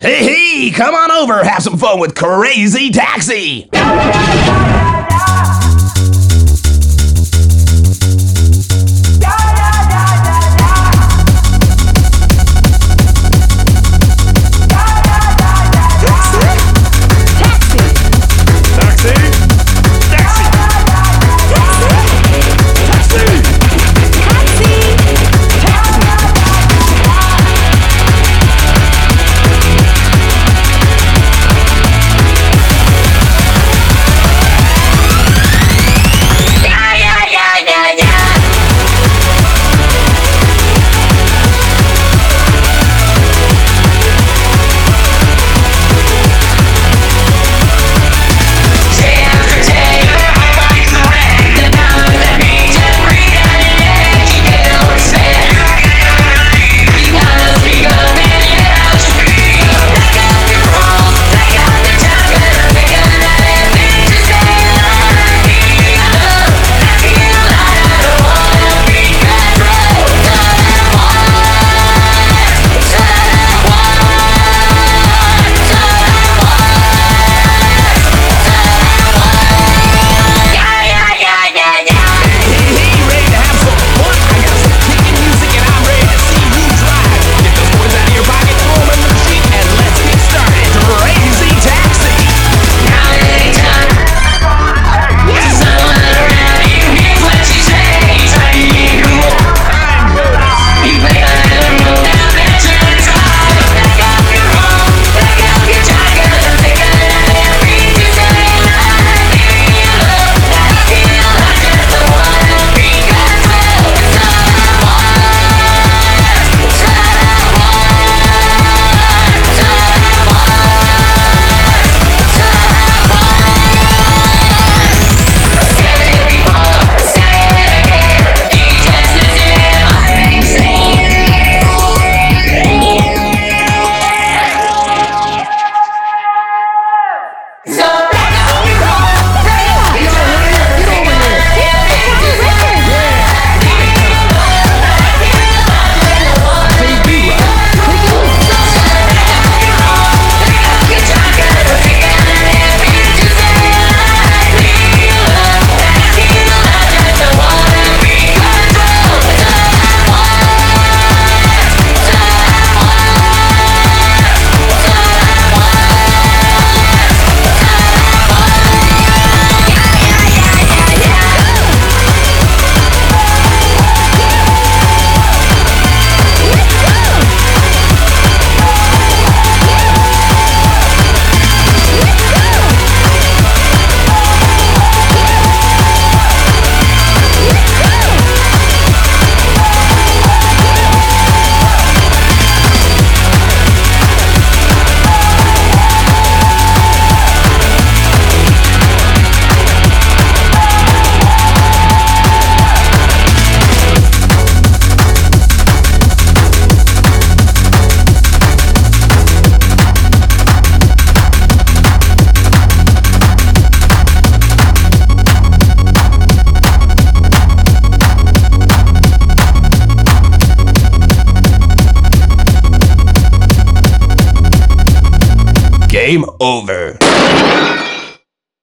Hey, hey, come on over, have some fun with Crazy Taxi! Game over.